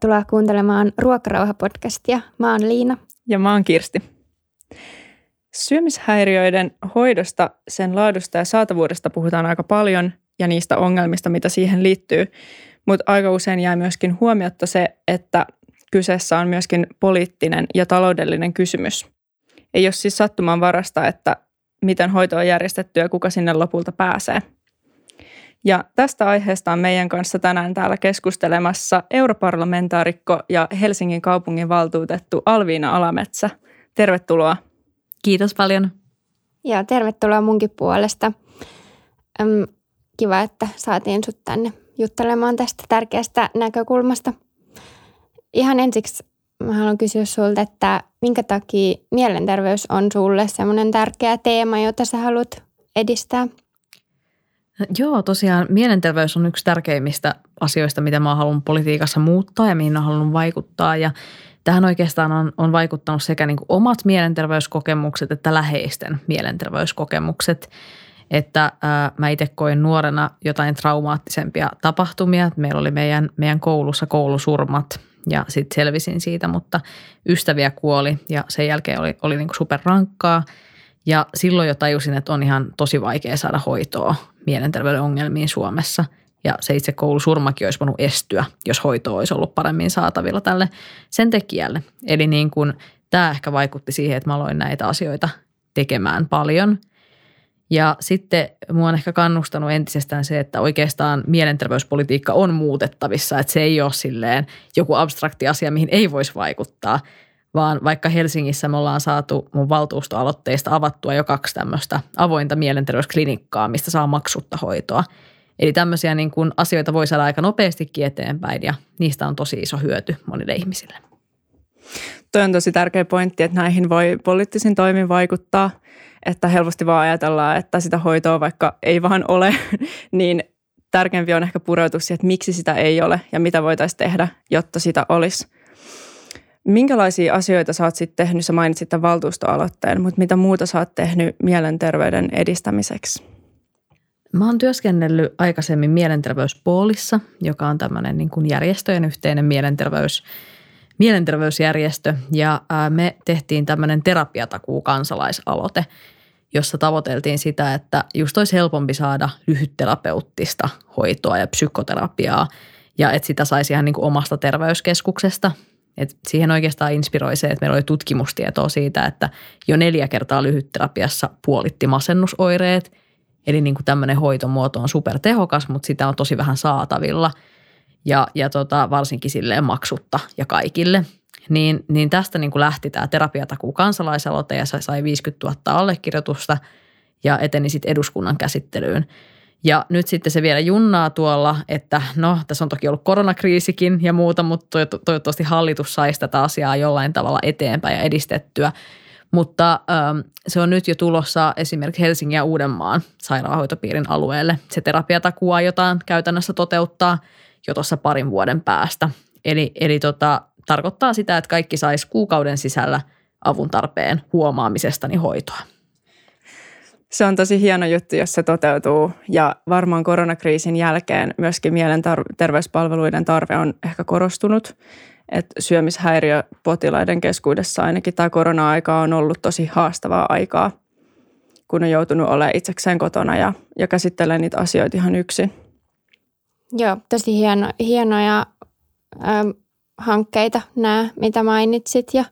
Tervetuloa kuuntelemaan Ruokarauha-podcastia. Mä oon Liina. Ja mä oon Kirsti. Syömishäiriöiden hoidosta, sen laadusta ja saatavuudesta puhutaan aika paljon ja niistä ongelmista, mitä siihen liittyy. Mutta aika usein jää myöskin huomiotta se, että kyseessä on myöskin poliittinen ja taloudellinen kysymys. Ei ole siis sattuman varasta, että miten hoito on järjestetty ja kuka sinne lopulta pääsee – ja tästä aiheesta on meidän kanssa tänään täällä keskustelemassa europarlamentaarikko ja Helsingin kaupungin valtuutettu Alviina Alametsä. Tervetuloa. Kiitos paljon. Ja tervetuloa munkin puolesta. Öm, kiva, että saatiin sut tänne juttelemaan tästä tärkeästä näkökulmasta. Ihan ensiksi mä haluan kysyä sulta, että minkä takia mielenterveys on sulle semmoinen tärkeä teema, jota sä haluat edistää – Joo, tosiaan mielenterveys on yksi tärkeimmistä asioista, mitä mä haluan politiikassa muuttaa ja mihin mä haluan vaikuttaa. Ja tähän oikeastaan on, on vaikuttanut sekä niin omat mielenterveyskokemukset että läheisten mielenterveyskokemukset. Että ää, mä itse koin nuorena jotain traumaattisempia tapahtumia. Meillä oli meidän, meidän koulussa koulusurmat ja sitten selvisin siitä, mutta ystäviä kuoli ja sen jälkeen oli, oli niin superrankkaa. Ja silloin jo tajusin, että on ihan tosi vaikea saada hoitoa mielenterveyden ongelmiin Suomessa. Ja se itse koulusurmakin olisi voinut estyä, jos hoito olisi ollut paremmin saatavilla tälle sen tekijälle. Eli niin kuin, tämä ehkä vaikutti siihen, että mä aloin näitä asioita tekemään paljon. Ja sitten mua on ehkä kannustanut entisestään se, että oikeastaan mielenterveyspolitiikka on muutettavissa, että se ei ole silleen joku abstrakti asia, mihin ei voisi vaikuttaa – vaan vaikka Helsingissä me ollaan saatu mun valtuustoaloitteista avattua jo kaksi tämmöistä avointa mielenterveysklinikkaa, mistä saa maksutta hoitoa. Eli tämmöisiä niin kuin asioita voi saada aika nopeastikin eteenpäin ja niistä on tosi iso hyöty monille ihmisille. Toi on tosi tärkeä pointti, että näihin voi poliittisin toimin vaikuttaa, että helposti vaan ajatellaan, että sitä hoitoa vaikka ei vaan ole, niin tärkeämpi on ehkä pureutua siihen, että miksi sitä ei ole ja mitä voitaisiin tehdä, jotta sitä olisi – Minkälaisia asioita sä oot sitten tehnyt? Sä mainitsit tämän valtuustoaloitteen, mutta mitä muuta sä oot tehnyt mielenterveyden edistämiseksi? Mä oon työskennellyt aikaisemmin Mielenterveyspoolissa, joka on tämmöinen niin kuin järjestöjen yhteinen mielenterveys, mielenterveysjärjestö. Ja me tehtiin tämmöinen terapiatakuu kansalaisaloite, jossa tavoiteltiin sitä, että just olisi helpompi saada lyhytterapeuttista hoitoa ja psykoterapiaa ja että sitä saisi ihan niin kuin omasta terveyskeskuksesta – et siihen oikeastaan inspiroi se, että meillä oli tutkimustietoa siitä, että jo neljä kertaa lyhytterapiassa puolitti masennusoireet. Eli niin kuin tämmöinen hoitomuoto on supertehokas, mutta sitä on tosi vähän saatavilla ja, ja tota, varsinkin silleen maksutta ja kaikille. Niin, niin tästä niin kuin lähti tämä terapiatakuu kansalaisaloite ja se sai 50 000 allekirjoitusta ja eteni sitten eduskunnan käsittelyyn – ja nyt sitten se vielä junnaa tuolla, että no tässä on toki ollut koronakriisikin ja muuta, mutta toivottavasti hallitus saisi tätä asiaa jollain tavalla eteenpäin ja edistettyä. Mutta ähm, se on nyt jo tulossa esimerkiksi Helsingin ja Uudenmaan sairaanhoitopiirin alueelle. Se terapiatakuu aiotaan käytännössä toteuttaa jo tuossa parin vuoden päästä. Eli, eli tota, tarkoittaa sitä, että kaikki saisi kuukauden sisällä avun tarpeen huomaamisestani hoitoa. Se on tosi hieno juttu, jos se toteutuu ja varmaan koronakriisin jälkeen myöskin mielenterveyspalveluiden tarve on ehkä korostunut. Että syömishäiriöpotilaiden keskuudessa ainakin tämä korona-aika on ollut tosi haastavaa aikaa, kun on joutunut olemaan itsekseen kotona ja, ja käsittelee niitä asioita ihan yksin. Joo, tosi hieno, hienoja ö, hankkeita nämä, mitä mainitsit ja,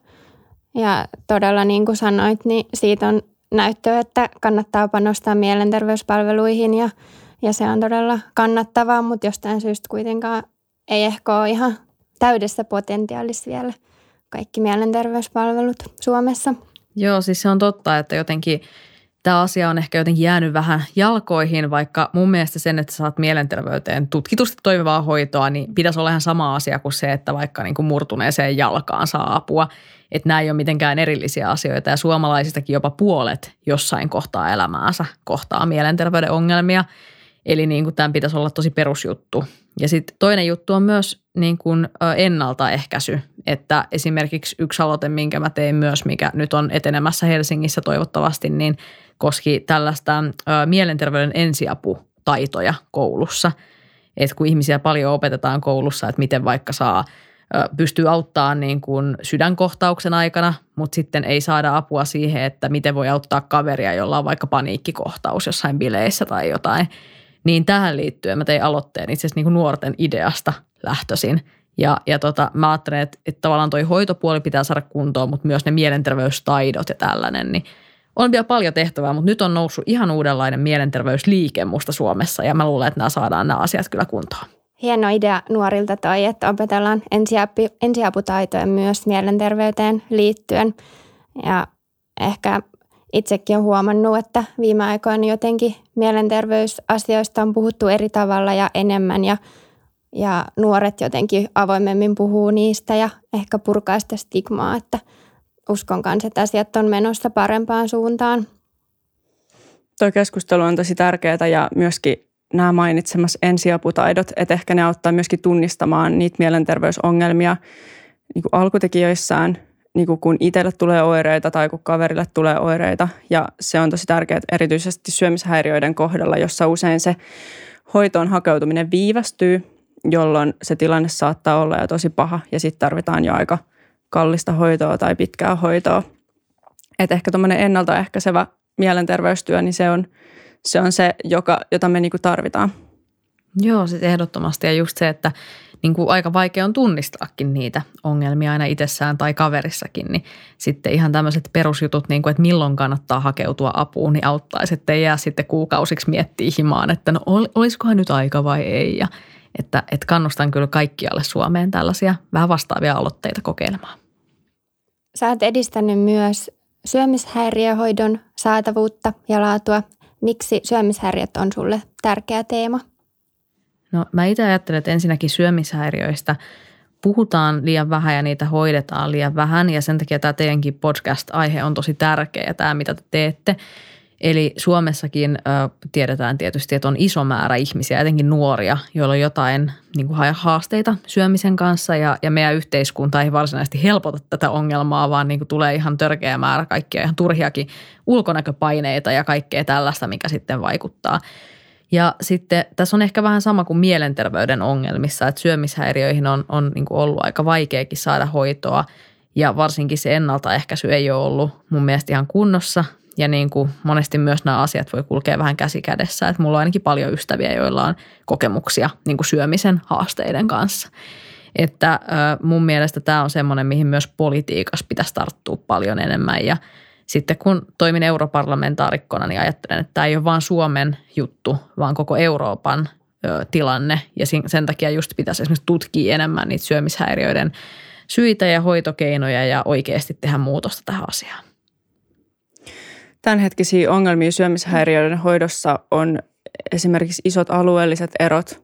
ja todella niin kuin sanoit, niin siitä on näyttöä, että kannattaa panostaa mielenterveyspalveluihin ja, ja se on todella kannattavaa, mutta jostain syystä kuitenkaan ei ehkä ole ihan täydessä potentiaalissa vielä kaikki mielenterveyspalvelut Suomessa. Joo, siis se on totta, että jotenkin tämä asia on ehkä jotenkin jäänyt vähän jalkoihin, vaikka mun mielestä sen, että saat mielenterveyteen tutkitusti toimivaa hoitoa, niin pitäisi olla ihan sama asia kuin se, että vaikka niin kuin murtuneeseen jalkaan saa apua että nämä ei ole mitenkään erillisiä asioita ja suomalaisistakin jopa puolet jossain kohtaa elämäänsä kohtaa mielenterveyden ongelmia. Eli niin kuin tämän pitäisi olla tosi perusjuttu. Ja sitten toinen juttu on myös niin kuin ennaltaehkäisy, että esimerkiksi yksi aloite, minkä mä tein myös, mikä nyt on etenemässä Helsingissä toivottavasti, niin koski tällaista mielenterveyden ensiaputaitoja koulussa. Että kun ihmisiä paljon opetetaan koulussa, että miten vaikka saa – pystyy auttamaan niin kuin sydänkohtauksen aikana, mutta sitten ei saada apua siihen, että miten voi auttaa kaveria, jolla on vaikka paniikkikohtaus jossain bileissä tai jotain. Niin tähän liittyen mä tein aloitteen itse asiassa niin nuorten ideasta lähtöisin. Ja, ja tota, mä ajattelen, että, että tavallaan toi hoitopuoli pitää saada kuntoon, mutta myös ne mielenterveystaidot ja tällainen, niin on vielä paljon tehtävää, mutta nyt on noussut ihan uudenlainen mielenterveysliike musta Suomessa ja mä luulen, että nämä saadaan nämä asiat kyllä kuntoon hieno idea nuorilta toi, että opetellaan ensiapu, ensiaputaitoja myös mielenterveyteen liittyen. Ja ehkä itsekin olen huomannut, että viime aikoina jotenkin mielenterveysasioista on puhuttu eri tavalla ja enemmän ja, ja nuoret jotenkin avoimemmin puhuu niistä ja ehkä purkaa sitä stigmaa, että uskon kanssa, että asiat on menossa parempaan suuntaan. Tuo keskustelu on tosi tärkeää ja myöskin nämä mainitsemassa ensiaputaidot, että ehkä ne auttaa myöskin tunnistamaan niitä mielenterveysongelmia niin kuin alkutekijöissään, niin kuin kun itselle tulee oireita tai kun kaverille tulee oireita. Ja se on tosi tärkeää erityisesti syömishäiriöiden kohdalla, jossa usein se hoitoon hakeutuminen viivästyy, jolloin se tilanne saattaa olla jo tosi paha ja sitten tarvitaan jo aika kallista hoitoa tai pitkää hoitoa. Että ehkä tuommoinen ennaltaehkäisevä mielenterveystyö, niin se on – se on se, joka, jota me niin kuin tarvitaan. Joo, siis ehdottomasti. Ja just se, että niin kuin aika vaikea on tunnistaakin niitä ongelmia aina itsessään tai kaverissakin, niin sitten ihan tämmöiset perusjutut, niin kuin, että milloin kannattaa hakeutua apuun, niin auttaisi, että ei jää sitten kuukausiksi miettiä himaan, että no olisikohan nyt aika vai ei. Ja että, että kannustan kyllä kaikkialle Suomeen tällaisia vähän vastaavia aloitteita kokeilemaan. Sä oot edistänyt myös syömishäiriöhoidon saatavuutta ja laatua Miksi syömishäiriöt on sulle tärkeä teema? No mä itse ajattelen, että ensinnäkin syömishäiriöistä puhutaan liian vähän ja niitä hoidetaan liian vähän ja sen takia tämä teidänkin podcast-aihe on tosi tärkeä tämä, mitä te teette. Eli Suomessakin ö, tiedetään tietysti, että on iso määrä ihmisiä, etenkin nuoria, joilla on jotain niin kuin haasteita syömisen kanssa. Ja, ja meidän yhteiskunta ei varsinaisesti helpota tätä ongelmaa, vaan niin kuin tulee ihan törkeä määrä kaikkia ihan turhiakin ulkonäköpaineita ja kaikkea tällaista, mikä sitten vaikuttaa. Ja sitten tässä on ehkä vähän sama kuin mielenterveyden ongelmissa, että syömishäiriöihin on, on niin kuin ollut aika vaikeakin saada hoitoa. Ja varsinkin se ennaltaehkäisy ei ole ollut mun mielestä ihan kunnossa ja niin kuin monesti myös nämä asiat voi kulkea vähän käsi kädessä. Että mulla on ainakin paljon ystäviä, joilla on kokemuksia niin kuin syömisen haasteiden kanssa. Että mun mielestä tämä on semmoinen, mihin myös politiikassa pitäisi tarttua paljon enemmän. Ja sitten kun toimin europarlamentaarikkona, niin ajattelen, että tämä ei ole vain Suomen juttu, vaan koko Euroopan tilanne. Ja sen takia just pitäisi esimerkiksi tutkia enemmän niitä syömishäiriöiden syitä ja hoitokeinoja ja oikeasti tehdä muutosta tähän asiaan tämänhetkisiä ongelmia syömishäiriöiden hoidossa on esimerkiksi isot alueelliset erot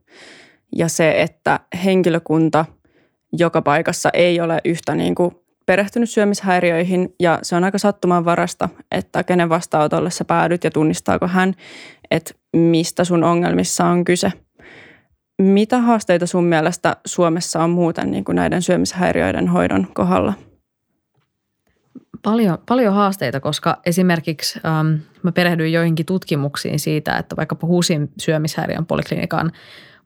ja se, että henkilökunta joka paikassa ei ole yhtä niin kuin perehtynyt syömishäiriöihin ja se on aika sattumanvarasta, että kenen vastaanotolle sä päädyt ja tunnistaako hän, että mistä sun ongelmissa on kyse. Mitä haasteita sun mielestä Suomessa on muuten niin kuin näiden syömishäiriöiden hoidon kohdalla? Paljon, paljon haasteita, koska esimerkiksi ähm, mä perehdyin joihinkin tutkimuksiin siitä, että vaikkapa HUSin syömishäiriön poliklinikan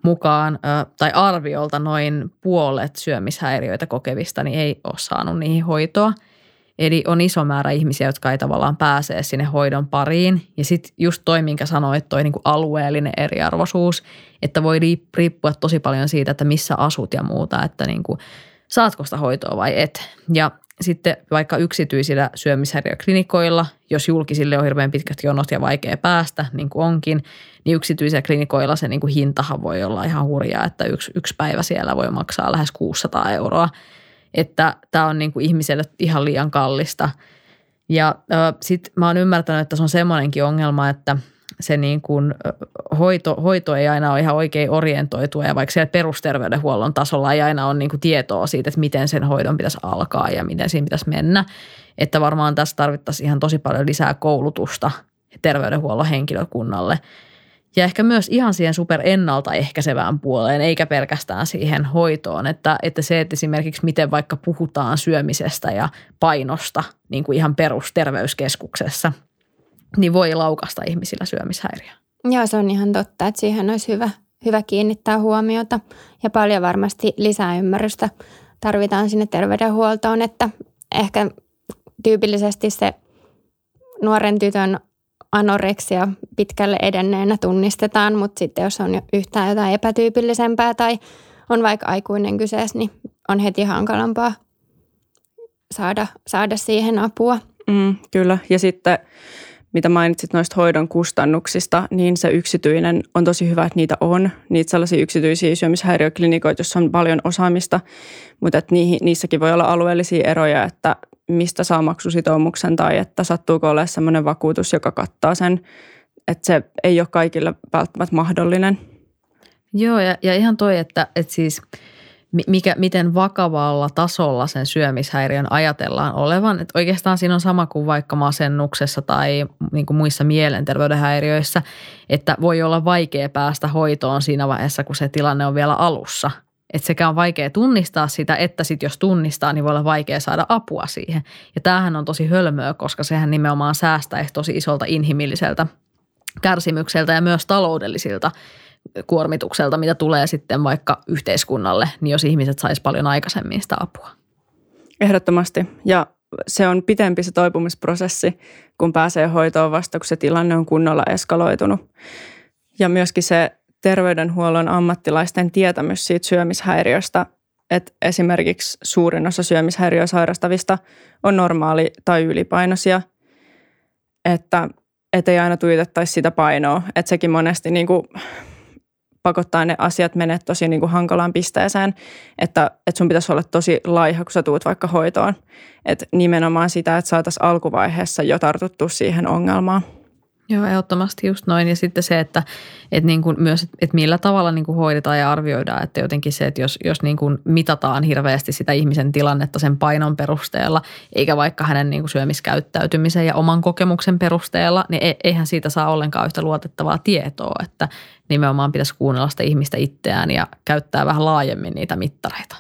mukaan äh, tai arviolta noin puolet syömishäiriöitä kokevista niin ei ole saanut niihin hoitoa. Eli on iso määrä ihmisiä, jotka ei tavallaan pääse sinne hoidon pariin. Ja sitten just toi, minkä sanoit, toi niinku alueellinen eriarvoisuus, että voi riippua tosi paljon siitä, että missä asut ja muuta, että niinku, saatko sitä hoitoa vai et. Ja sitten vaikka yksityisillä syömishäiriöklinikoilla, jos julkisille on hirveän pitkät jonot ja vaikea päästä, niin kuin onkin, niin yksityisillä klinikoilla se niin kuin hintahan voi olla ihan hurjaa, että yksi, yksi päivä siellä voi maksaa lähes 600 euroa. Että tämä on niin kuin ihmiselle ihan liian kallista. Ja sitten mä oon ymmärtänyt, että se on semmoinenkin ongelma, että – se niin kuin hoito, hoito ei aina ole ihan oikein orientoitua ja vaikka siellä perusterveydenhuollon tasolla ei aina ole niin kuin tietoa siitä, että miten sen hoidon pitäisi alkaa ja miten siinä pitäisi mennä. Että varmaan tässä tarvittaisiin ihan tosi paljon lisää koulutusta terveydenhuollon henkilökunnalle. Ja ehkä myös ihan siihen super ennaltaehkäisevään puoleen, eikä pelkästään siihen hoitoon. Että, että se, että esimerkiksi miten vaikka puhutaan syömisestä ja painosta niin kuin ihan perusterveyskeskuksessa – niin voi laukasta ihmisillä syömishäiriö. Joo, se on ihan totta, että siihen olisi hyvä, hyvä kiinnittää huomiota ja paljon varmasti lisää ymmärrystä tarvitaan sinne terveydenhuoltoon, että ehkä tyypillisesti se nuoren tytön anoreksia pitkälle edenneenä tunnistetaan, mutta sitten jos on yhtään jotain epätyypillisempää tai on vaikka aikuinen kyseessä, niin on heti hankalampaa saada, saada siihen apua. Mm, kyllä, ja sitten mitä mainitsit noista hoidon kustannuksista, niin se yksityinen on tosi hyvä, että niitä on. Niitä sellaisia yksityisiä syömishäiriöklinikoita, joissa on paljon osaamista, mutta että niissäkin voi olla alueellisia eroja, että mistä saa maksusitoumuksen tai että sattuuko olemaan sellainen vakuutus, joka kattaa sen, että se ei ole kaikille välttämättä mahdollinen. Joo, ja, ja ihan toi, että, että siis mikä, miten vakavalla tasolla sen syömishäiriön ajatellaan olevan. Että oikeastaan siinä on sama kuin vaikka masennuksessa tai niin kuin muissa mielenterveyden häiriöissä, että voi olla vaikea päästä hoitoon siinä vaiheessa, kun se tilanne on vielä alussa – että sekä on vaikea tunnistaa sitä, että sitten jos tunnistaa, niin voi olla vaikea saada apua siihen. Ja tämähän on tosi hölmöä, koska sehän nimenomaan säästää tosi isolta inhimilliseltä kärsimykseltä ja myös taloudellisilta kuormitukselta, mitä tulee sitten vaikka yhteiskunnalle, niin jos ihmiset sais paljon aikaisemmin sitä apua. Ehdottomasti. Ja se on pitempi se toipumisprosessi, kun pääsee hoitoon vasta, kun se tilanne on kunnolla eskaloitunut. Ja myöskin se terveydenhuollon ammattilaisten tietämys siitä syömishäiriöstä, että esimerkiksi suurin osa syömishäiriöä sairastavista on normaali tai ylipainoisia, että ei aina tuitettaisi sitä painoa, että sekin monesti niin kuin pakottaa ne asiat menee tosi niin kuin hankalaan pisteeseen, että, että sun pitäisi olla tosi laiha, kun sä tuut vaikka hoitoon. Että nimenomaan sitä, että saataisiin alkuvaiheessa jo tartuttu siihen ongelmaan. Joo, ehdottomasti just noin. Ja sitten se, että, että niin kuin myös, että millä tavalla niin kuin hoidetaan ja arvioidaan. Että jotenkin se, että jos, jos niin kuin mitataan hirveästi sitä ihmisen tilannetta sen painon perusteella, eikä vaikka hänen niin kuin syömiskäyttäytymisen ja oman kokemuksen perusteella, niin e, eihän siitä saa ollenkaan yhtä luotettavaa tietoa. Että nimenomaan pitäisi kuunnella sitä ihmistä itseään ja käyttää vähän laajemmin niitä mittareita.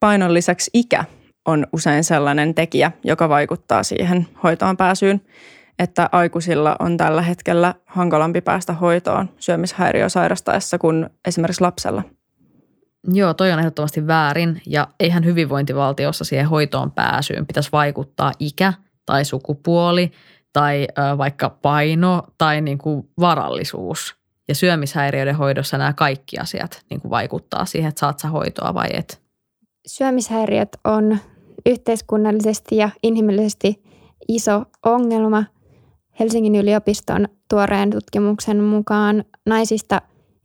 Painon lisäksi ikä on usein sellainen tekijä, joka vaikuttaa siihen hoitoon pääsyyn – että aikuisilla on tällä hetkellä hankalampi päästä hoitoon syömishäiriö sairastaessa kuin esimerkiksi lapsella. Joo, toi on ehdottomasti väärin ja eihän hyvinvointivaltiossa siihen hoitoon pääsyyn pitäisi vaikuttaa ikä tai sukupuoli tai ö, vaikka paino tai niin kuin varallisuus. Ja syömishäiriöiden hoidossa nämä kaikki asiat niin kuin vaikuttaa siihen, että saat sä hoitoa vai et. Syömishäiriöt on yhteiskunnallisesti ja inhimillisesti iso ongelma – Helsingin yliopiston tuoreen tutkimuksen mukaan naisista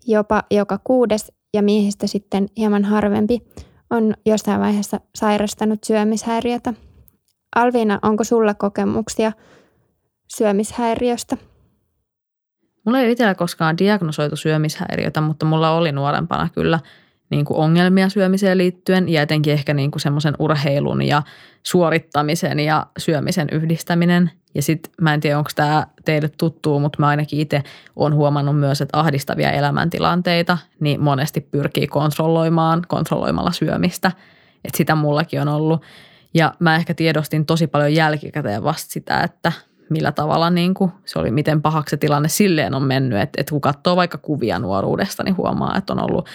jopa joka kuudes ja miehistä sitten hieman harvempi on jossain vaiheessa sairastanut syömishäiriötä. Alviina, onko sulla kokemuksia syömishäiriöstä? Mulla ei itsellä koskaan diagnosoitu syömishäiriötä, mutta mulla oli nuorempana kyllä niin kuin ongelmia syömiseen liittyen ja etenkin ehkä niin kuin semmoisen urheilun ja suorittamisen ja syömisen yhdistäminen – ja sitten mä en tiedä, onko tämä teille tuttuu, mutta mä ainakin itse olen huomannut myös, että ahdistavia elämäntilanteita niin monesti pyrkii kontrolloimaan kontrolloimalla syömistä. Että sitä mullakin on ollut. Ja mä ehkä tiedostin tosi paljon jälkikäteen vasta sitä, että millä tavalla niin kuin, se oli, miten pahaksi se tilanne silleen on mennyt. Että, että kun katsoo vaikka kuvia nuoruudesta, niin huomaa, että on ollut,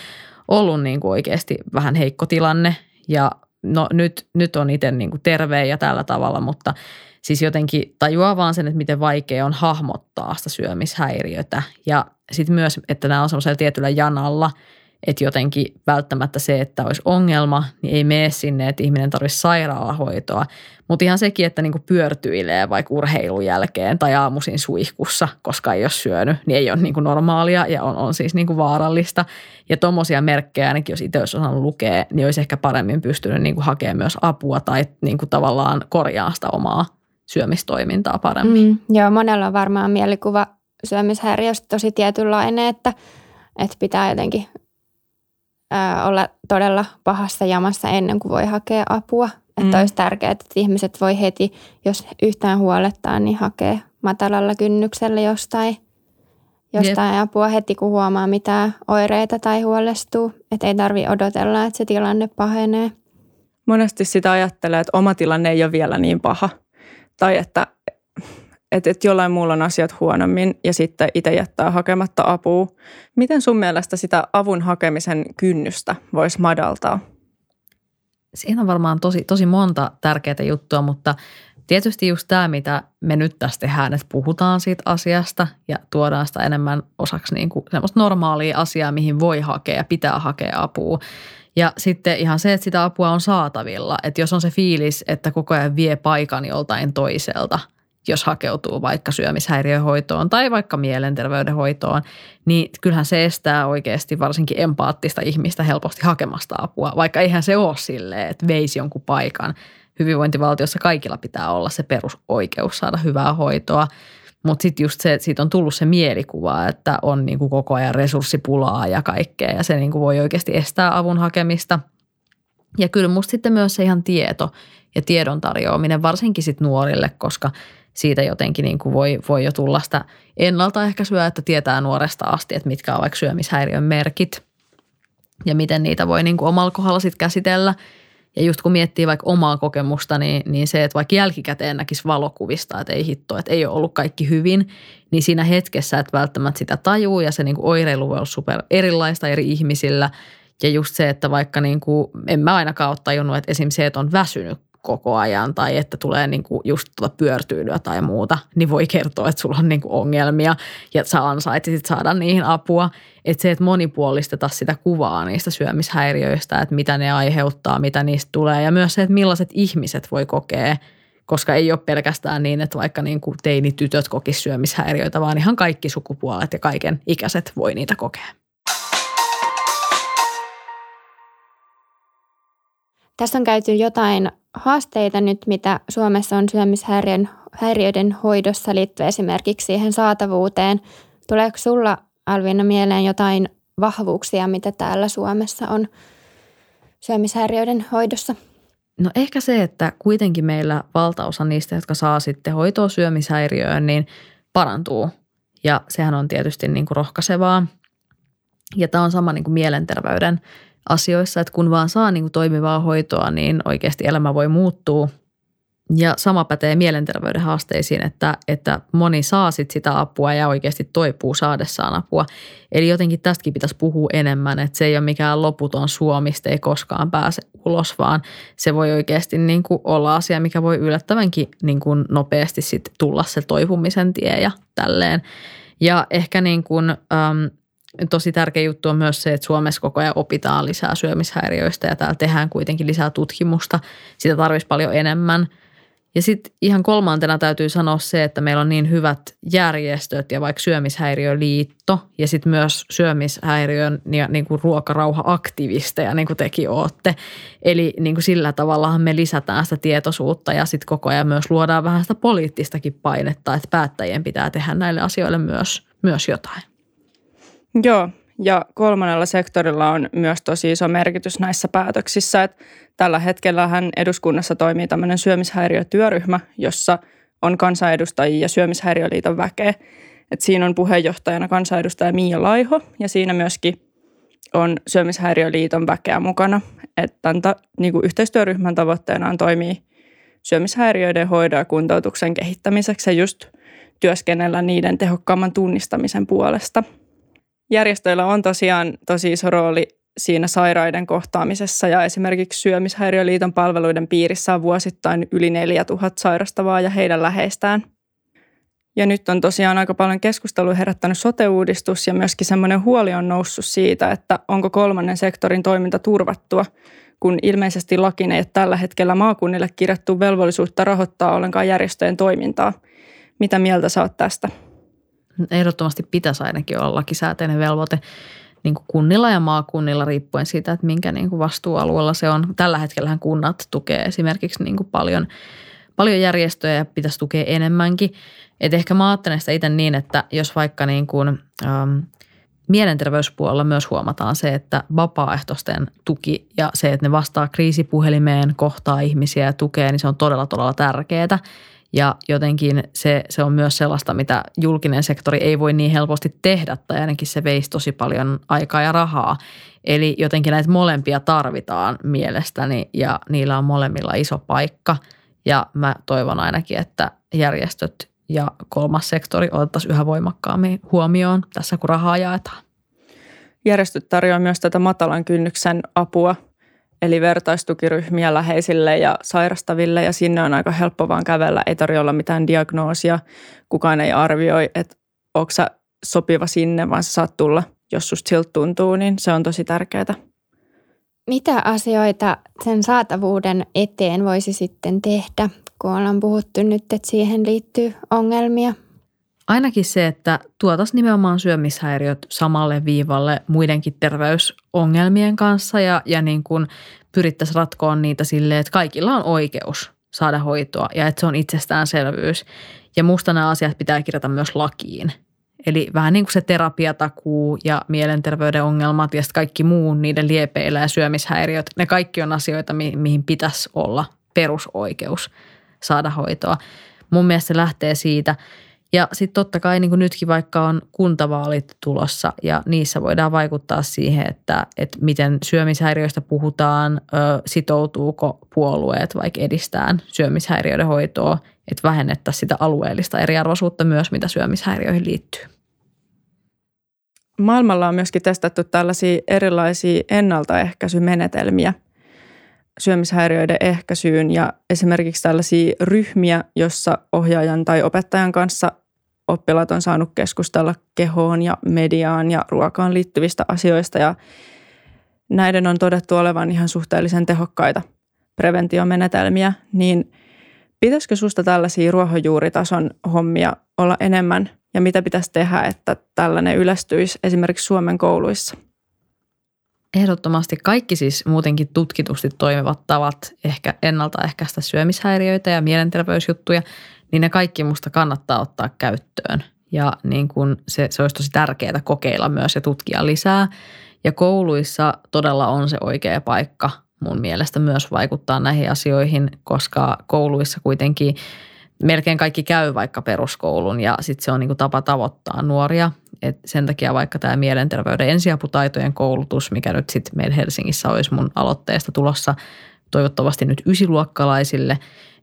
ollut niin kuin oikeasti vähän heikko tilanne. Ja no nyt, nyt on itse niin kuin terve ja tällä tavalla, mutta – siis jotenkin tajuaa vaan sen, että miten vaikea on hahmottaa sitä syömishäiriötä. Ja sitten myös, että nämä on semmoisella tietyllä janalla, että jotenkin välttämättä se, että olisi ongelma, niin ei mene sinne, että ihminen tarvitsisi sairaalahoitoa. Mutta ihan sekin, että niinku pyörtyilee vaikka urheilun jälkeen tai aamuisin suihkussa, koska ei ole syönyt, niin ei ole niinku normaalia ja on, on siis niinku vaarallista. Ja tuommoisia merkkejä ainakin, jos itse olisi osannut lukea, niin olisi ehkä paremmin pystynyt niinku hakemaan myös apua tai niinku tavallaan korjaa sitä omaa syömistoimintaa paremmin. Mm, joo, monella on varmaan mielikuva syömishäiriöstä tosi tietynlainen, että, että pitää jotenkin ää, olla todella pahassa jamassa ennen kuin voi hakea apua. Että mm. olisi tärkeää, että ihmiset voi heti, jos yhtään huolettaa, niin hakea matalalla kynnyksellä jostain, jostain Jep. apua heti, kun huomaa mitään oireita tai huolestuu. Että ei tarvi odotella, että se tilanne pahenee. Monesti sitä ajattelee, että oma tilanne ei ole vielä niin paha – tai että, että, että jollain muulla on asiat huonommin ja sitten itse jättää hakematta apua. Miten sun mielestä sitä avun hakemisen kynnystä voisi madaltaa? Siinä on varmaan tosi, tosi monta tärkeää juttua, mutta tietysti just tämä, mitä me nyt tässä tehdään, että puhutaan siitä asiasta ja tuodaan sitä enemmän osaksi niin kuin semmoista normaalia asiaa, mihin voi hakea ja pitää hakea apua. Ja sitten ihan se, että sitä apua on saatavilla. Että jos on se fiilis, että koko ajan vie paikan joltain toiselta – jos hakeutuu vaikka syömishäiriöhoitoon tai vaikka mielenterveydenhoitoon, niin kyllähän se estää oikeasti varsinkin empaattista ihmistä helposti hakemasta apua, vaikka eihän se ole silleen, että veisi jonkun paikan. Hyvinvointivaltiossa kaikilla pitää olla se perusoikeus saada hyvää hoitoa, mutta sitten just se, että siitä on tullut se mielikuva, että on niin kuin koko ajan resurssipulaa ja kaikkea ja se niin kuin voi oikeasti estää avun hakemista. Ja kyllä musta sitten myös se ihan tieto ja tiedon tarjoaminen varsinkin sitten nuorille, koska – siitä jotenkin niin kuin voi, voi jo tulla sitä ennaltaehkäisyä, että tietää nuoresta asti, että mitkä on vaikka syömishäiriön merkit ja miten niitä voi niin kuin omalla kohdalla sitten käsitellä. Ja just kun miettii vaikka omaa kokemusta, niin, niin se, että vaikka jälkikäteen näkisi valokuvista, että ei hitto, että ei ole ollut kaikki hyvin, niin siinä hetkessä, että välttämättä sitä tajuu ja se niin kuin oireilu voi olla super erilaista eri ihmisillä. Ja just se, että vaikka niin kuin, en mä ainakaan ole tajunnut, että esimerkiksi se, että on väsynyt koko ajan tai että tulee niin kuin just tuota pyörtyylyä tai muuta, niin voi kertoa, että sulla on niin kuin ongelmia ja sä ansaitsisit saada niihin apua. Että se, että monipuolisteta sitä kuvaa niistä syömishäiriöistä, että mitä ne aiheuttaa, mitä niistä tulee ja myös se, että millaiset ihmiset voi kokea, koska ei ole pelkästään niin, että vaikka niin kuin teinitytöt kokisivat syömishäiriöitä, vaan ihan kaikki sukupuolet ja kaiken ikäiset voi niitä kokea. Tässä on käyty jotain haasteita nyt, mitä Suomessa on syömishäiriöiden hoidossa liittyen esimerkiksi siihen saatavuuteen. Tuleeko sulla Alvina mieleen jotain vahvuuksia, mitä täällä Suomessa on syömishäiriöiden hoidossa? No ehkä se, että kuitenkin meillä valtaosa niistä, jotka saa sitten hoitoa syömishäiriöön, niin parantuu. Ja sehän on tietysti niin kuin rohkaisevaa. Ja tämä on sama niin kuin mielenterveyden asioissa, että kun vaan saa niin kuin toimivaa hoitoa, niin oikeasti elämä voi muuttua. Ja sama pätee mielenterveyden haasteisiin, että, että moni saa sit sitä apua ja oikeasti toipuu saadessaan apua. Eli jotenkin tästäkin pitäisi puhua enemmän, että se ei ole mikään loputon suomista, ei koskaan pääse ulos, vaan se voi oikeasti niin kuin olla asia, mikä voi yllättävänkin niin kuin nopeasti sit tulla se toipumisen tie ja tälleen. Ja ehkä niin kuin, tosi tärkeä juttu on myös se, että Suomessa koko ajan opitaan lisää syömishäiriöistä ja täällä tehdään kuitenkin lisää tutkimusta. Sitä tarvitsisi paljon enemmän. Ja sitten ihan kolmantena täytyy sanoa se, että meillä on niin hyvät järjestöt ja vaikka syömishäiriöliitto ja sitten myös syömishäiriön ja niin kuin ruokarauha-aktivisteja, niin kuin tekin ootte. Eli niin kuin sillä tavallahan me lisätään sitä tietoisuutta ja sitten koko ajan myös luodaan vähän sitä poliittistakin painetta, että päättäjien pitää tehdä näille asioille myös, myös jotain. Joo, ja kolmannella sektorilla on myös tosi iso merkitys näissä päätöksissä. Että tällä hetkellä hän eduskunnassa toimii tämmöinen syömishäiriötyöryhmä, jossa on kansanedustajia ja syömishäiriöliiton väkeä. Et siinä on puheenjohtajana kansanedustaja Miia Laiho ja siinä myöskin on syömishäiriöliiton väkeä mukana. Että tämän ta, niin kuin yhteistyöryhmän tavoitteena on toimii syömishäiriöiden hoidon ja kuntoutuksen kehittämiseksi ja just työskennellä niiden tehokkaamman tunnistamisen puolesta – järjestöillä on tosiaan tosi iso rooli siinä sairaiden kohtaamisessa ja esimerkiksi Syömishäiriöliiton palveluiden piirissä on vuosittain yli 4000 sairastavaa ja heidän läheistään. Ja nyt on tosiaan aika paljon keskustelua herättänyt sote-uudistus ja myöskin semmoinen huoli on noussut siitä, että onko kolmannen sektorin toiminta turvattua, kun ilmeisesti lakiin ei ole tällä hetkellä maakunnille kirjattu velvollisuutta rahoittaa ollenkaan järjestöjen toimintaa. Mitä mieltä saat tästä? Ehdottomasti pitäisi ainakin olla lakisääteinen velvoite niin kuin kunnilla ja maakunnilla riippuen siitä, että minkä niin kuin vastuualueella se on. Tällä hetkellä kunnat tukee esimerkiksi niin kuin paljon, paljon järjestöjä ja pitäisi tukea enemmänkin. Et ehkä mä ajattelen sitä itse niin, että jos vaikka niin kuin, ähm, mielenterveyspuolella myös huomataan se, että vapaaehtoisten tuki ja se, että ne vastaa kriisipuhelimeen, kohtaa ihmisiä ja tukee, niin se on todella todella tärkeää. Ja jotenkin se, se on myös sellaista, mitä julkinen sektori ei voi niin helposti tehdä, tai ainakin se veisi tosi paljon aikaa ja rahaa. Eli jotenkin näitä molempia tarvitaan mielestäni, ja niillä on molemmilla iso paikka. Ja mä toivon ainakin, että järjestöt ja kolmas sektori otettaisiin yhä voimakkaammin huomioon tässä, kun rahaa jaetaan. Järjestöt tarjoavat myös tätä matalan kynnyksen apua eli vertaistukiryhmiä läheisille ja sairastaville ja sinne on aika helppo vaan kävellä, ei tarvitse olla mitään diagnoosia, kukaan ei arvioi, että onko sä sopiva sinne, vaan sä saat tulla, jos susta siltä tuntuu, niin se on tosi tärkeää. Mitä asioita sen saatavuuden eteen voisi sitten tehdä, kun ollaan puhuttu nyt, että siihen liittyy ongelmia? Ainakin se, että tuotaisiin nimenomaan syömishäiriöt samalle viivalle muidenkin terveysongelmien kanssa ja, ja niin kuin pyrittäisiin ratkoon niitä silleen, että kaikilla on oikeus saada hoitoa ja että se on itsestäänselvyys. Ja musta nämä asiat pitää kirjata myös lakiin. Eli vähän niin kuin se terapiatakuu ja mielenterveyden ongelmat ja kaikki muu niiden liepeillä ja syömishäiriöt, ne kaikki on asioita, mihin pitäisi olla perusoikeus saada hoitoa. Mun mielestä se lähtee siitä – ja sitten totta kai niin kuin nytkin vaikka on kuntavaalit tulossa ja niissä voidaan vaikuttaa siihen, että, että miten syömishäiriöistä puhutaan, sitoutuuko puolueet vaikka edistään syömishäiriöiden hoitoa, että vähennettäisiin sitä alueellista eriarvoisuutta myös, mitä syömishäiriöihin liittyy. Maailmalla on myöskin testattu tällaisia erilaisia ennaltaehkäisymenetelmiä syömishäiriöiden ehkäisyyn ja esimerkiksi tällaisia ryhmiä, jossa ohjaajan tai opettajan kanssa oppilaat on saanut keskustella kehoon ja mediaan ja ruokaan liittyvistä asioista. Ja näiden on todettu olevan ihan suhteellisen tehokkaita preventiomenetelmiä, niin pitäisikö susta tällaisia ruohonjuuritason hommia olla enemmän? Ja mitä pitäisi tehdä, että tällainen yleistyisi esimerkiksi Suomen kouluissa? Ehdottomasti kaikki siis muutenkin tutkitusti toimivat tavat ehkä ennaltaehkäistä syömishäiriöitä ja mielenterveysjuttuja, niin ne kaikki musta kannattaa ottaa käyttöön. Ja niin kun se, se olisi tosi tärkeää kokeilla myös ja tutkia lisää. Ja kouluissa todella on se oikea paikka mun mielestä myös vaikuttaa näihin asioihin, koska kouluissa kuitenkin melkein kaikki käy vaikka peruskoulun ja sitten se on niin tapa tavoittaa nuoria. Et sen takia vaikka tämä mielenterveyden ensiaputaitojen koulutus, mikä nyt sitten meillä Helsingissä olisi mun aloitteesta tulossa toivottavasti nyt ysiluokkalaisille,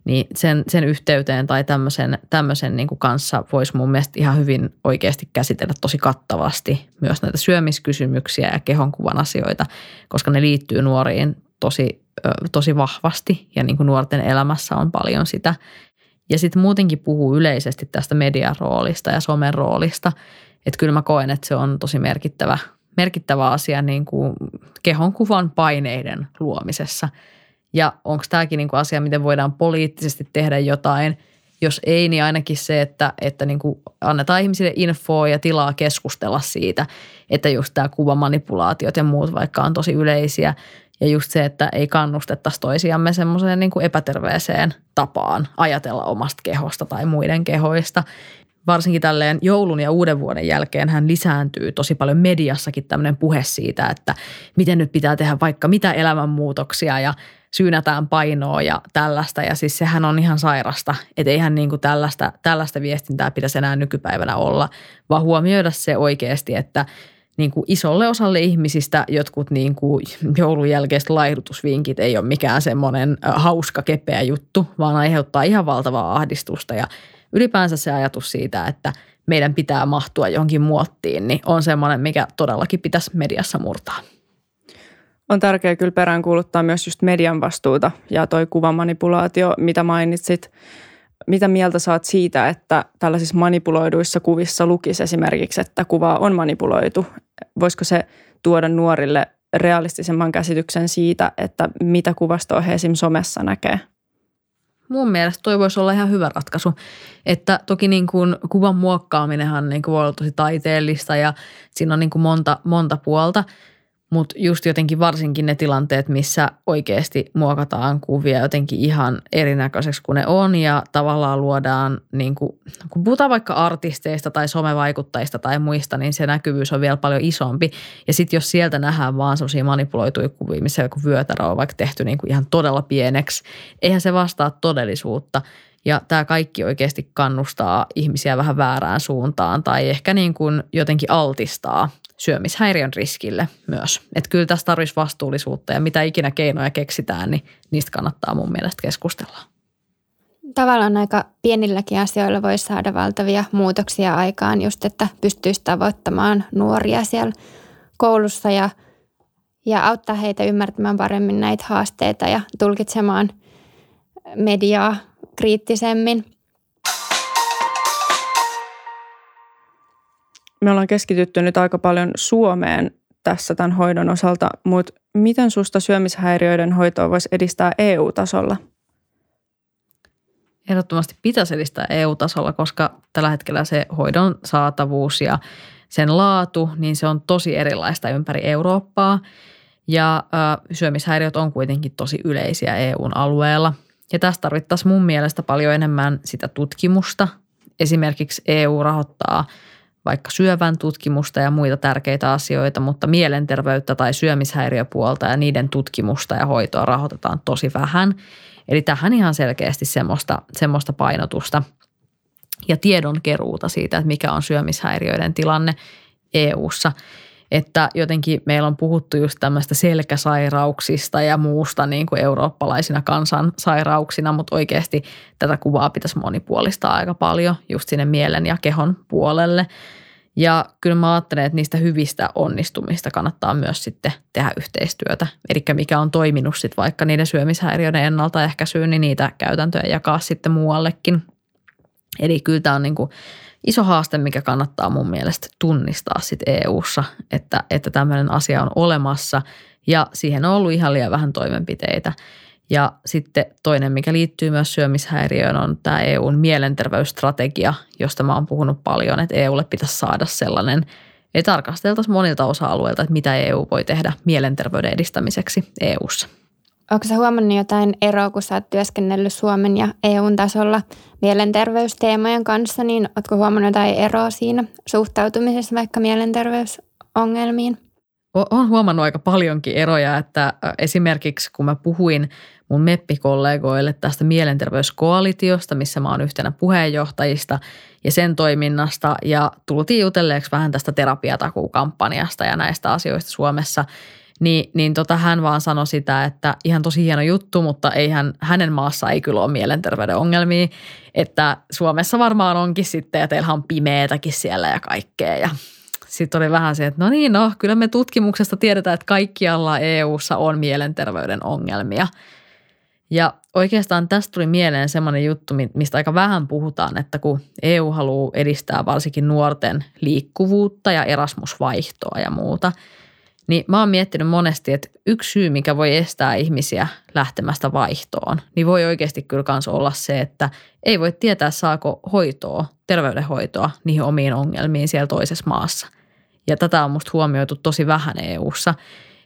niin sen, sen yhteyteen tai tämmöisen, tämmöisen niin kuin kanssa voisi mun mielestä ihan hyvin oikeasti käsitellä tosi kattavasti myös näitä syömiskysymyksiä ja kehonkuvan asioita, koska ne liittyy nuoriin tosi, tosi vahvasti ja niin kuin nuorten elämässä on paljon sitä. Ja sitten muutenkin puhuu yleisesti tästä median roolista ja somen roolista. Että kyllä mä koen, että se on tosi merkittävä, merkittävä asia niin kuin kehonkuvan paineiden luomisessa. Ja onko tämäkin niin kuin asia, miten voidaan poliittisesti tehdä jotain – jos ei, niin ainakin se, että, että niin kuin annetaan ihmisille infoa ja tilaa keskustella siitä, että just tämä kuvamanipulaatiot ja muut vaikka on tosi yleisiä, ja just se, että ei kannustettaisi toisiamme semmoiseen niin epäterveeseen tapaan ajatella omasta kehosta tai muiden kehoista. Varsinkin tälleen joulun ja uuden vuoden jälkeen hän lisääntyy tosi paljon mediassakin tämmöinen puhe siitä, että miten nyt pitää tehdä vaikka mitä elämänmuutoksia ja syynätään painoa ja tällaista. Ja siis sehän on ihan sairasta, että eihän niin kuin tällaista, tällaista viestintää pitäisi enää nykypäivänä olla, vaan huomioida se oikeasti, että – niin kuin isolle osalle ihmisistä jotkut niin kuin joulun jälkeiset laihdutusvinkit ei ole mikään semmoinen hauska kepeä juttu, vaan aiheuttaa ihan valtavaa ahdistusta ja ylipäänsä se ajatus siitä, että meidän pitää mahtua johonkin muottiin, niin on semmoinen, mikä todellakin pitäisi mediassa murtaa. On tärkeää kyllä peräänkuuluttaa myös just median vastuuta ja toi kuvamanipulaatio, mitä mainitsit – mitä mieltä saat siitä, että tällaisissa manipuloiduissa kuvissa lukisi esimerkiksi, että kuva on manipuloitu? Voisiko se tuoda nuorille realistisemman käsityksen siitä, että mitä kuvastoa he esim. somessa näkee? Mun mielestä toi voisi olla ihan hyvä ratkaisu. Että toki niin kuin kuvan muokkaaminenhan niin kuin voi olla tosi taiteellista ja siinä on niin kuin monta, monta puolta – mutta just jotenkin varsinkin ne tilanteet, missä oikeasti muokataan kuvia jotenkin ihan erinäköiseksi kuin ne on ja tavallaan luodaan, niin kuin, kun puhutaan vaikka artisteista tai somevaikuttajista tai muista, niin se näkyvyys on vielä paljon isompi. Ja sitten jos sieltä nähdään vaan sellaisia manipuloituja kuvia, missä joku vyötärö on vaikka tehty niin kuin ihan todella pieneksi, eihän se vastaa todellisuutta. Ja tämä kaikki oikeasti kannustaa ihmisiä vähän väärään suuntaan tai ehkä niin kuin jotenkin altistaa syömishäiriön riskille myös. Että kyllä tässä tarvitsisi vastuullisuutta ja mitä ikinä keinoja keksitään, niin niistä kannattaa mun mielestä keskustella. Tavallaan aika pienilläkin asioilla voisi saada valtavia muutoksia aikaan, just että pystyisi tavoittamaan nuoria siellä koulussa ja, ja auttaa heitä ymmärtämään paremmin näitä haasteita ja tulkitsemaan mediaa kriittisemmin. Me ollaan keskitytty nyt aika paljon Suomeen tässä tämän hoidon osalta, mutta miten susta syömishäiriöiden hoitoa voisi edistää EU-tasolla? Ehdottomasti pitäisi edistää EU-tasolla, koska tällä hetkellä se hoidon saatavuus ja sen laatu, niin se on tosi erilaista ympäri Eurooppaa. Ja ö, syömishäiriöt on kuitenkin tosi yleisiä EUn alueella. Ja tästä tarvittaisiin mun mielestä paljon enemmän sitä tutkimusta. Esimerkiksi EU rahoittaa – vaikka syövän tutkimusta ja muita tärkeitä asioita, mutta mielenterveyttä tai syömishäiriöpuolta ja niiden tutkimusta ja hoitoa rahoitetaan tosi vähän. Eli tähän ihan selkeästi semmoista, semmoista painotusta ja tiedon keruuta siitä, että mikä on syömishäiriöiden tilanne EU:ssa. Että jotenkin meillä on puhuttu just tämmöistä selkäsairauksista ja muusta niin kuin eurooppalaisina kansansairauksina, mutta oikeasti tätä kuvaa pitäisi monipuolistaa aika paljon just sinne mielen ja kehon puolelle. Ja kyllä mä ajattelen, että niistä hyvistä onnistumista kannattaa myös sitten tehdä yhteistyötä. Eli mikä on toiminut sitten vaikka niiden syömishäiriöiden ennaltaehkäisyyn, niin niitä käytäntöjä jakaa sitten muuallekin. Eli kyllä tämä on niin kuin iso haaste, mikä kannattaa mun mielestä tunnistaa sitten EU-ssa, että, että tämmöinen asia on olemassa ja siihen on ollut ihan liian vähän toimenpiteitä. Ja sitten toinen, mikä liittyy myös syömishäiriöön, on tämä EUn mielenterveysstrategia, josta mä oon puhunut paljon, että EUlle pitäisi saada sellainen, että tarkasteltaisiin monilta osa-alueilta, että mitä EU voi tehdä mielenterveyden edistämiseksi EUssa. Onko sä huomannut jotain eroa, kun sä oot työskennellyt Suomen ja EUn tasolla mielenterveysteemojen kanssa, niin ootko huomannut jotain eroa siinä suhtautumisessa vaikka mielenterveysongelmiin? Olen huomannut aika paljonkin eroja, että esimerkiksi kun mä puhuin mun meppikollegoille tästä mielenterveyskoalitiosta, missä mä oon yhtenä puheenjohtajista ja sen toiminnasta ja tultiin jutelleeksi vähän tästä terapiatakuukampanjasta ja näistä asioista Suomessa – niin, niin tota, hän vaan sanoi sitä, että ihan tosi hieno juttu, mutta ei hän, hänen maassa ei kyllä ole mielenterveyden ongelmia. Että Suomessa varmaan onkin sitten, ja teillä on pimeätäkin siellä ja kaikkea. Ja sitten oli vähän se, että no niin, no kyllä me tutkimuksesta tiedetään, että kaikkialla EU:ssa on mielenterveyden ongelmia. Ja oikeastaan tästä tuli mieleen semmoinen juttu, mistä aika vähän puhutaan, että kun EU haluaa edistää varsinkin nuorten liikkuvuutta ja erasmusvaihtoa ja muuta – niin mä oon miettinyt monesti, että yksi syy, mikä voi estää ihmisiä lähtemästä vaihtoon, niin voi oikeasti kyllä kans olla se, että ei voi tietää saako hoitoa, terveydenhoitoa niihin omiin ongelmiin siellä toisessa maassa. Ja tätä on musta huomioitu tosi vähän EU:ssa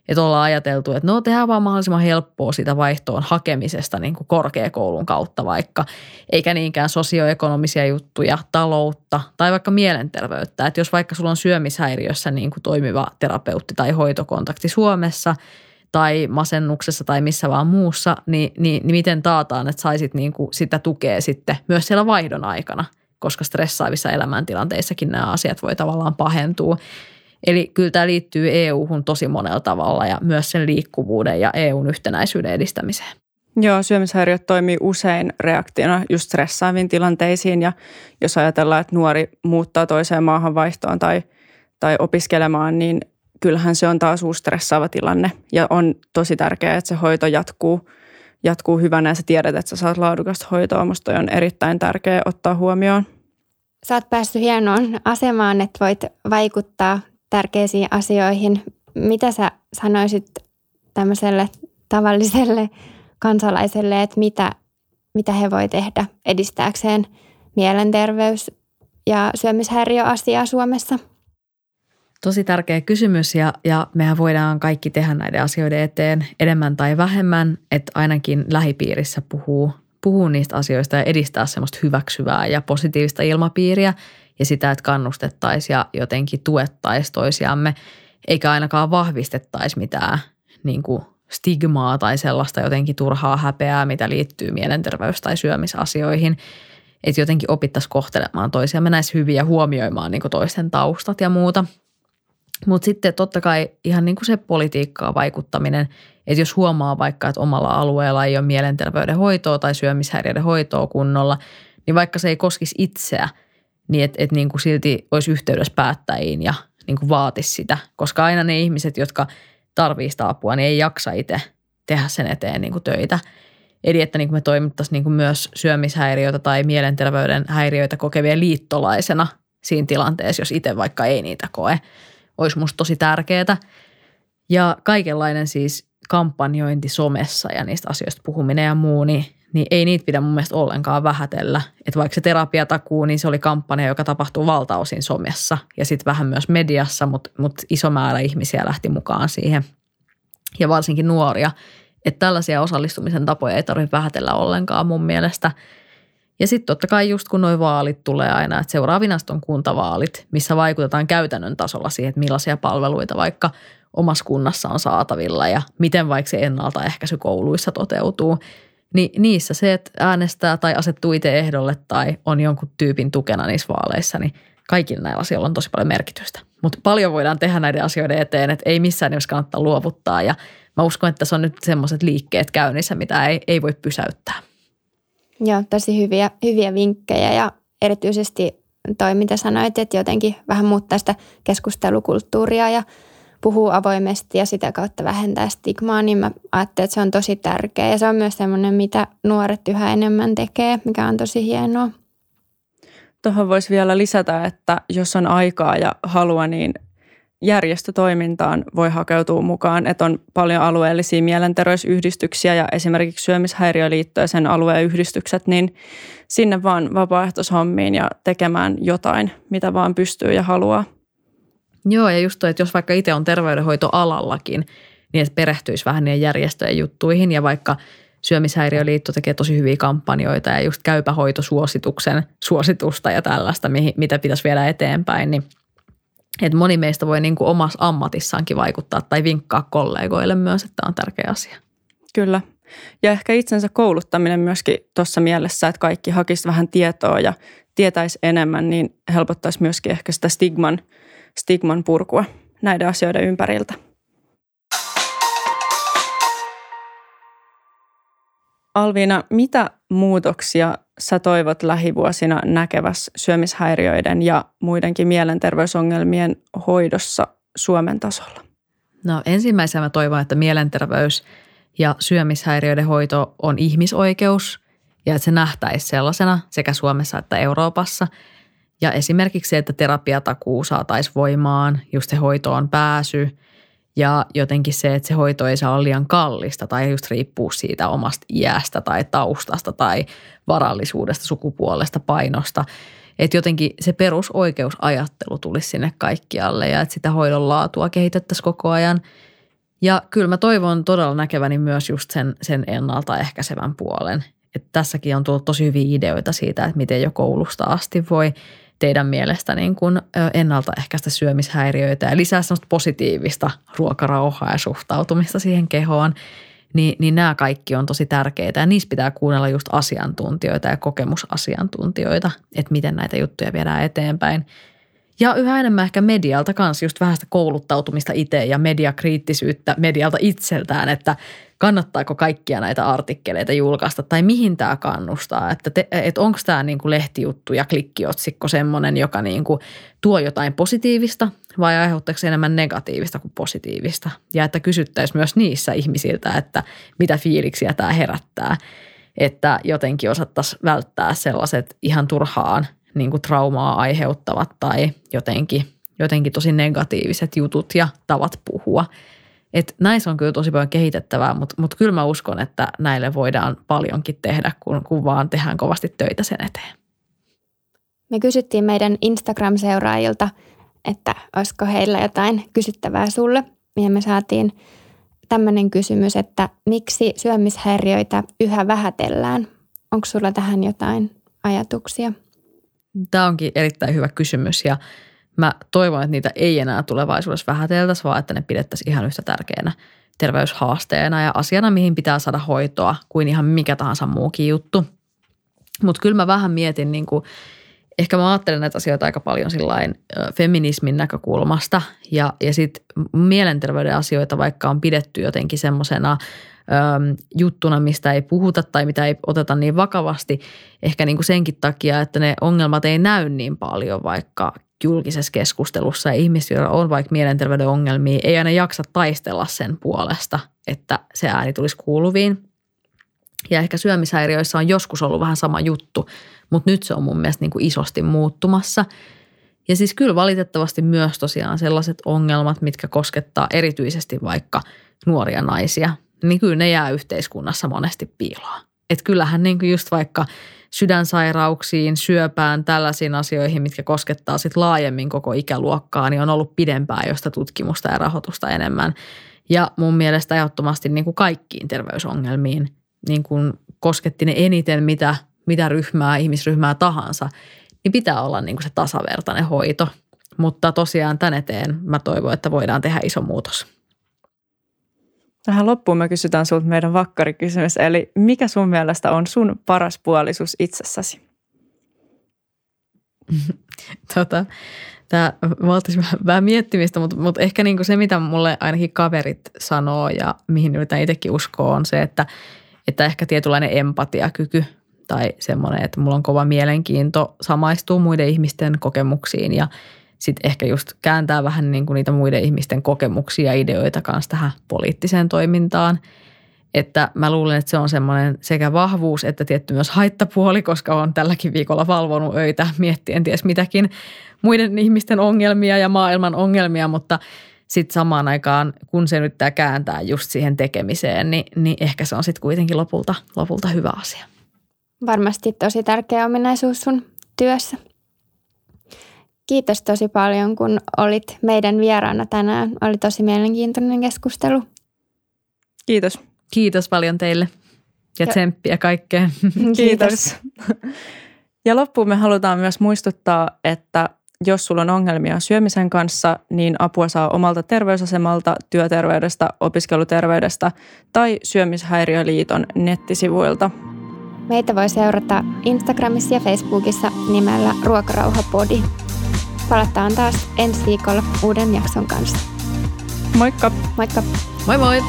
että ollaan ajateltu, että no tehdään vaan mahdollisimman helppoa sitä vaihtoon hakemisesta niin kuin korkeakoulun kautta vaikka, eikä niinkään sosioekonomisia juttuja, taloutta tai vaikka mielenterveyttä. Että jos vaikka sulla on syömishäiriössä niin kuin toimiva terapeutti tai hoitokontakti Suomessa tai masennuksessa tai missä vaan muussa, niin, niin, niin miten taataan, että saisit niin kuin sitä tukea sitten myös siellä vaihdon aikana, koska stressaavissa elämäntilanteissakin nämä asiat voi tavallaan pahentua. Eli kyllä tämä liittyy EU-hun tosi monella tavalla ja myös sen liikkuvuuden ja EUn yhtenäisyyden edistämiseen. Joo, syömishäiriöt toimii usein reaktiona just stressaaviin tilanteisiin ja jos ajatellaan, että nuori muuttaa toiseen maahan vaihtoon tai, tai opiskelemaan, niin kyllähän se on taas uusi stressaava tilanne ja on tosi tärkeää, että se hoito jatkuu, jatkuu hyvänä ja sä tiedät, että sä saat laadukasta hoitoa. Musta on erittäin tärkeää ottaa huomioon. Sä oot päässyt hienoon asemaan, että voit vaikuttaa tärkeisiin asioihin. Mitä sä sanoisit tämmöiselle tavalliselle kansalaiselle, että mitä, mitä he voi tehdä edistääkseen mielenterveys- ja syömishäiriöasiaa Suomessa? Tosi tärkeä kysymys ja, ja mehän voidaan kaikki tehdä näiden asioiden eteen enemmän tai vähemmän, että ainakin lähipiirissä puhuu, puhuu niistä asioista ja edistää semmoista hyväksyvää ja positiivista ilmapiiriä ja sitä, että kannustettaisiin ja jotenkin tuettaisiin toisiamme, eikä ainakaan vahvistettaisi mitään niin kuin stigmaa tai sellaista jotenkin turhaa häpeää, mitä liittyy mielenterveys- tai syömisasioihin. Että jotenkin opittaisiin kohtelemaan toisiamme näissä hyvin ja huomioimaan niin toisten taustat ja muuta. Mutta sitten totta kai ihan niin kuin se politiikkaa vaikuttaminen, että jos huomaa vaikka, että omalla alueella ei ole mielenterveyden hoitoa tai syömishäiriöiden hoitoa kunnolla, niin vaikka se ei koskisi itseä – niin että et niin kuin silti olisi yhteydessä päättäjiin ja niin kuin vaatisi sitä. Koska aina ne ihmiset, jotka tarvii sitä apua, niin ei jaksa itse tehdä sen eteen niin kuin töitä. Eli että niin kuin me toimittaisiin niin kuin myös syömishäiriöitä tai mielenterveyden häiriöitä kokevia liittolaisena siinä tilanteessa, jos itse vaikka ei niitä koe. Olisi musta tosi tärkeää. Ja kaikenlainen siis kampanjointi somessa ja niistä asioista puhuminen ja muu, niin, niin ei niitä pidä mun mielestä ollenkaan vähätellä. Että vaikka se terapiatakuu, niin se oli kampanja, joka tapahtuu valtaosin somessa ja sitten vähän myös mediassa, mutta, mutta iso määrä ihmisiä lähti mukaan siihen ja varsinkin nuoria. Että tällaisia osallistumisen tapoja ei tarvitse vähätellä ollenkaan mun mielestä. Ja sitten totta kai just kun nuo vaalit tulee aina, että seuraavina on kuntavaalit, missä vaikutetaan käytännön tasolla siihen, että millaisia palveluita vaikka omassa kunnassa on saatavilla ja miten vaikka se ennaltaehkäisy kouluissa toteutuu. Niin niissä se, että äänestää tai asettuu itse ehdolle tai on jonkun tyypin tukena niissä vaaleissa, niin kaikilla näillä asioilla on tosi paljon merkitystä. Mutta paljon voidaan tehdä näiden asioiden eteen, että ei missään nimessä kannattaa luovuttaa ja mä uskon, että se on nyt semmoiset liikkeet käynnissä, mitä ei, ei voi pysäyttää. Joo, tosi hyviä, hyviä vinkkejä ja erityisesti toi, mitä sanoit, että jotenkin vähän muuttaa sitä keskustelukulttuuria ja puhuu avoimesti ja sitä kautta vähentää stigmaa, niin mä ajattelen, että se on tosi tärkeä. Ja se on myös semmoinen, mitä nuoret yhä enemmän tekee, mikä on tosi hienoa. Tuohon voisi vielä lisätä, että jos on aikaa ja halua, niin järjestötoimintaan voi hakeutua mukaan, että on paljon alueellisia mielenterveysyhdistyksiä ja esimerkiksi syömishäiriöliitto ja sen alueen yhdistykset, niin sinne vaan vapaaehtoishommiin ja tekemään jotain, mitä vaan pystyy ja haluaa. Joo, ja just toi, että jos vaikka itse on terveydenhoitoalallakin, niin että perehtyisi vähän niiden järjestöjen juttuihin ja vaikka Syömishäiriöliitto tekee tosi hyviä kampanjoita ja just käypähoitosuosituksen suositusta ja tällaista, mitä pitäisi viedä eteenpäin, niin että moni meistä voi niin kuin omassa ammatissaankin vaikuttaa tai vinkkaa kollegoille myös, että on tärkeä asia. Kyllä. Ja ehkä itsensä kouluttaminen myöskin tuossa mielessä, että kaikki hakisi vähän tietoa ja tietäisi enemmän, niin helpottaisi myöskin ehkä sitä stigman, stigman purkua näiden asioiden ympäriltä. Alviina, mitä muutoksia sä toivot lähivuosina näkeväs syömishäiriöiden ja muidenkin mielenterveysongelmien hoidossa Suomen tasolla? No ensimmäisenä mä toivon, että mielenterveys ja syömishäiriöiden hoito on ihmisoikeus ja että se nähtäisi sellaisena sekä Suomessa että Euroopassa. Ja esimerkiksi se, että terapiatakuu saataisiin voimaan, just se hoitoon pääsy – ja jotenkin se, että se hoito ei saa olla liian kallista tai just riippuu siitä omasta iästä tai taustasta tai varallisuudesta, sukupuolesta, painosta. Että jotenkin se perusoikeusajattelu tulisi sinne kaikkialle ja että sitä hoidon laatua kehitettäisiin koko ajan. Ja kyllä mä toivon todella näkeväni myös just sen, sen ennaltaehkäisevän puolen. Että tässäkin on tullut tosi hyviä ideoita siitä, että miten jo koulusta asti voi – teidän mielestä niin kuin ennaltaehkäistä syömishäiriöitä ja lisää sellaista positiivista ruokarauhaa ja suhtautumista siihen kehoon, niin, niin nämä kaikki on tosi tärkeitä ja niissä pitää kuunnella just asiantuntijoita ja kokemusasiantuntijoita, että miten näitä juttuja viedään eteenpäin. Ja yhä enemmän ehkä medialta kanssa just vähän sitä kouluttautumista itse ja mediakriittisyyttä medialta itseltään, että kannattaako kaikkia näitä artikkeleita julkaista tai mihin tämä kannustaa. Että, te, että onko tämä niinku lehtijuttu ja klikkiotsikko semmoinen, joka niinku tuo jotain positiivista vai aiheuttaako enemmän negatiivista kuin positiivista. Ja että kysyttäisiin myös niissä ihmisiltä, että mitä fiiliksiä tämä herättää. Että jotenkin osattaisiin välttää sellaiset ihan turhaan niin kuin traumaa aiheuttavat tai jotenkin, jotenkin tosi negatiiviset jutut ja tavat puhua – et näissä on kyllä tosi paljon kehitettävää, mutta, mutta kyllä mä uskon, että näille voidaan paljonkin tehdä, kun, kun vaan tehdään kovasti töitä sen eteen. Me kysyttiin meidän Instagram-seuraajilta, että olisiko heillä jotain kysyttävää sulle. Ja me saatiin tämmöinen kysymys, että miksi syömishäiriöitä yhä vähätellään? Onko sulla tähän jotain ajatuksia? Tämä onkin erittäin hyvä kysymys ja Mä toivon, että niitä ei enää tulevaisuudessa vähäteltäisi, vaan että ne pidettäisiin ihan yhtä tärkeänä terveyshaasteena ja asiana, mihin pitää saada hoitoa kuin ihan mikä tahansa muukin juttu. Mutta kyllä mä vähän mietin, niin kuin, ehkä mä ajattelen näitä asioita aika paljon sillain feminismin näkökulmasta ja, ja sitten mielenterveyden asioita vaikka on pidetty jotenkin semmoisena juttuna, mistä ei puhuta tai mitä ei oteta niin vakavasti. Ehkä niin kuin senkin takia, että ne ongelmat ei näy niin paljon vaikka julkisessa keskustelussa ihmisillä on vaikka mielenterveyden ongelmia, ei aina jaksa taistella sen puolesta, että se ääni tulisi kuuluviin. Ja ehkä syömishäiriöissä on joskus ollut vähän sama juttu, mutta nyt se on mun mielestä niin kuin isosti muuttumassa. Ja siis kyllä valitettavasti myös tosiaan sellaiset ongelmat, mitkä koskettaa erityisesti vaikka nuoria naisia, niin kyllä ne jää yhteiskunnassa monesti piiloon. Että kyllähän niin kuin just vaikka sydänsairauksiin, syöpään, tällaisiin asioihin, mitkä koskettaa sit laajemmin koko ikäluokkaa, niin on ollut pidempää josta tutkimusta ja rahoitusta enemmän. Ja mun mielestä ehdottomasti niin kuin kaikkiin terveysongelmiin niin kuin kosketti ne eniten mitä, mitä ryhmää, ihmisryhmää tahansa, niin pitää olla niin kuin se tasavertainen hoito. Mutta tosiaan tän eteen mä toivon, että voidaan tehdä iso muutos. Tähän loppuun me kysytään sinulta meidän vakkarikysymys, eli mikä sun mielestä on sun paras puolisuus itsessäsi? tota, tämä valtisi vähän miettimistä, mutta, mutta ehkä niin kuin se, mitä mulle ainakin kaverit sanoo ja mihin yritän itsekin uskoa, on se, että, että ehkä tietynlainen empatiakyky tai semmoinen, että mulla on kova mielenkiinto samaistuu muiden ihmisten kokemuksiin ja – sitten ehkä just kääntää vähän niin kuin niitä muiden ihmisten kokemuksia ja ideoita kanssa tähän poliittiseen toimintaan. Että mä luulen, että se on semmoinen sekä vahvuus että tietty myös haittapuoli, koska on tälläkin viikolla valvonut öitä miettien ties mitäkin muiden ihmisten ongelmia ja maailman ongelmia, mutta sitten samaan aikaan, kun se nyt kääntää just siihen tekemiseen, niin, niin ehkä se on sitten kuitenkin lopulta, lopulta hyvä asia. Varmasti tosi tärkeä ominaisuus sun työssä. Kiitos tosi paljon, kun olit meidän vieraana tänään. Oli tosi mielenkiintoinen keskustelu. Kiitos. Kiitos paljon teille ja, ja tsemppiä kaikkeen. Kiitos. Ja loppuun me halutaan myös muistuttaa, että jos sulla on ongelmia syömisen kanssa, niin apua saa omalta terveysasemalta, työterveydestä, opiskeluterveydestä tai Syömishäiriöliiton nettisivuilta. Meitä voi seurata Instagramissa ja Facebookissa nimellä Ruokarauhapodi. Palataan taas ensi viikolla uuden jakson kanssa. Moikka! Moikka! Moi moi!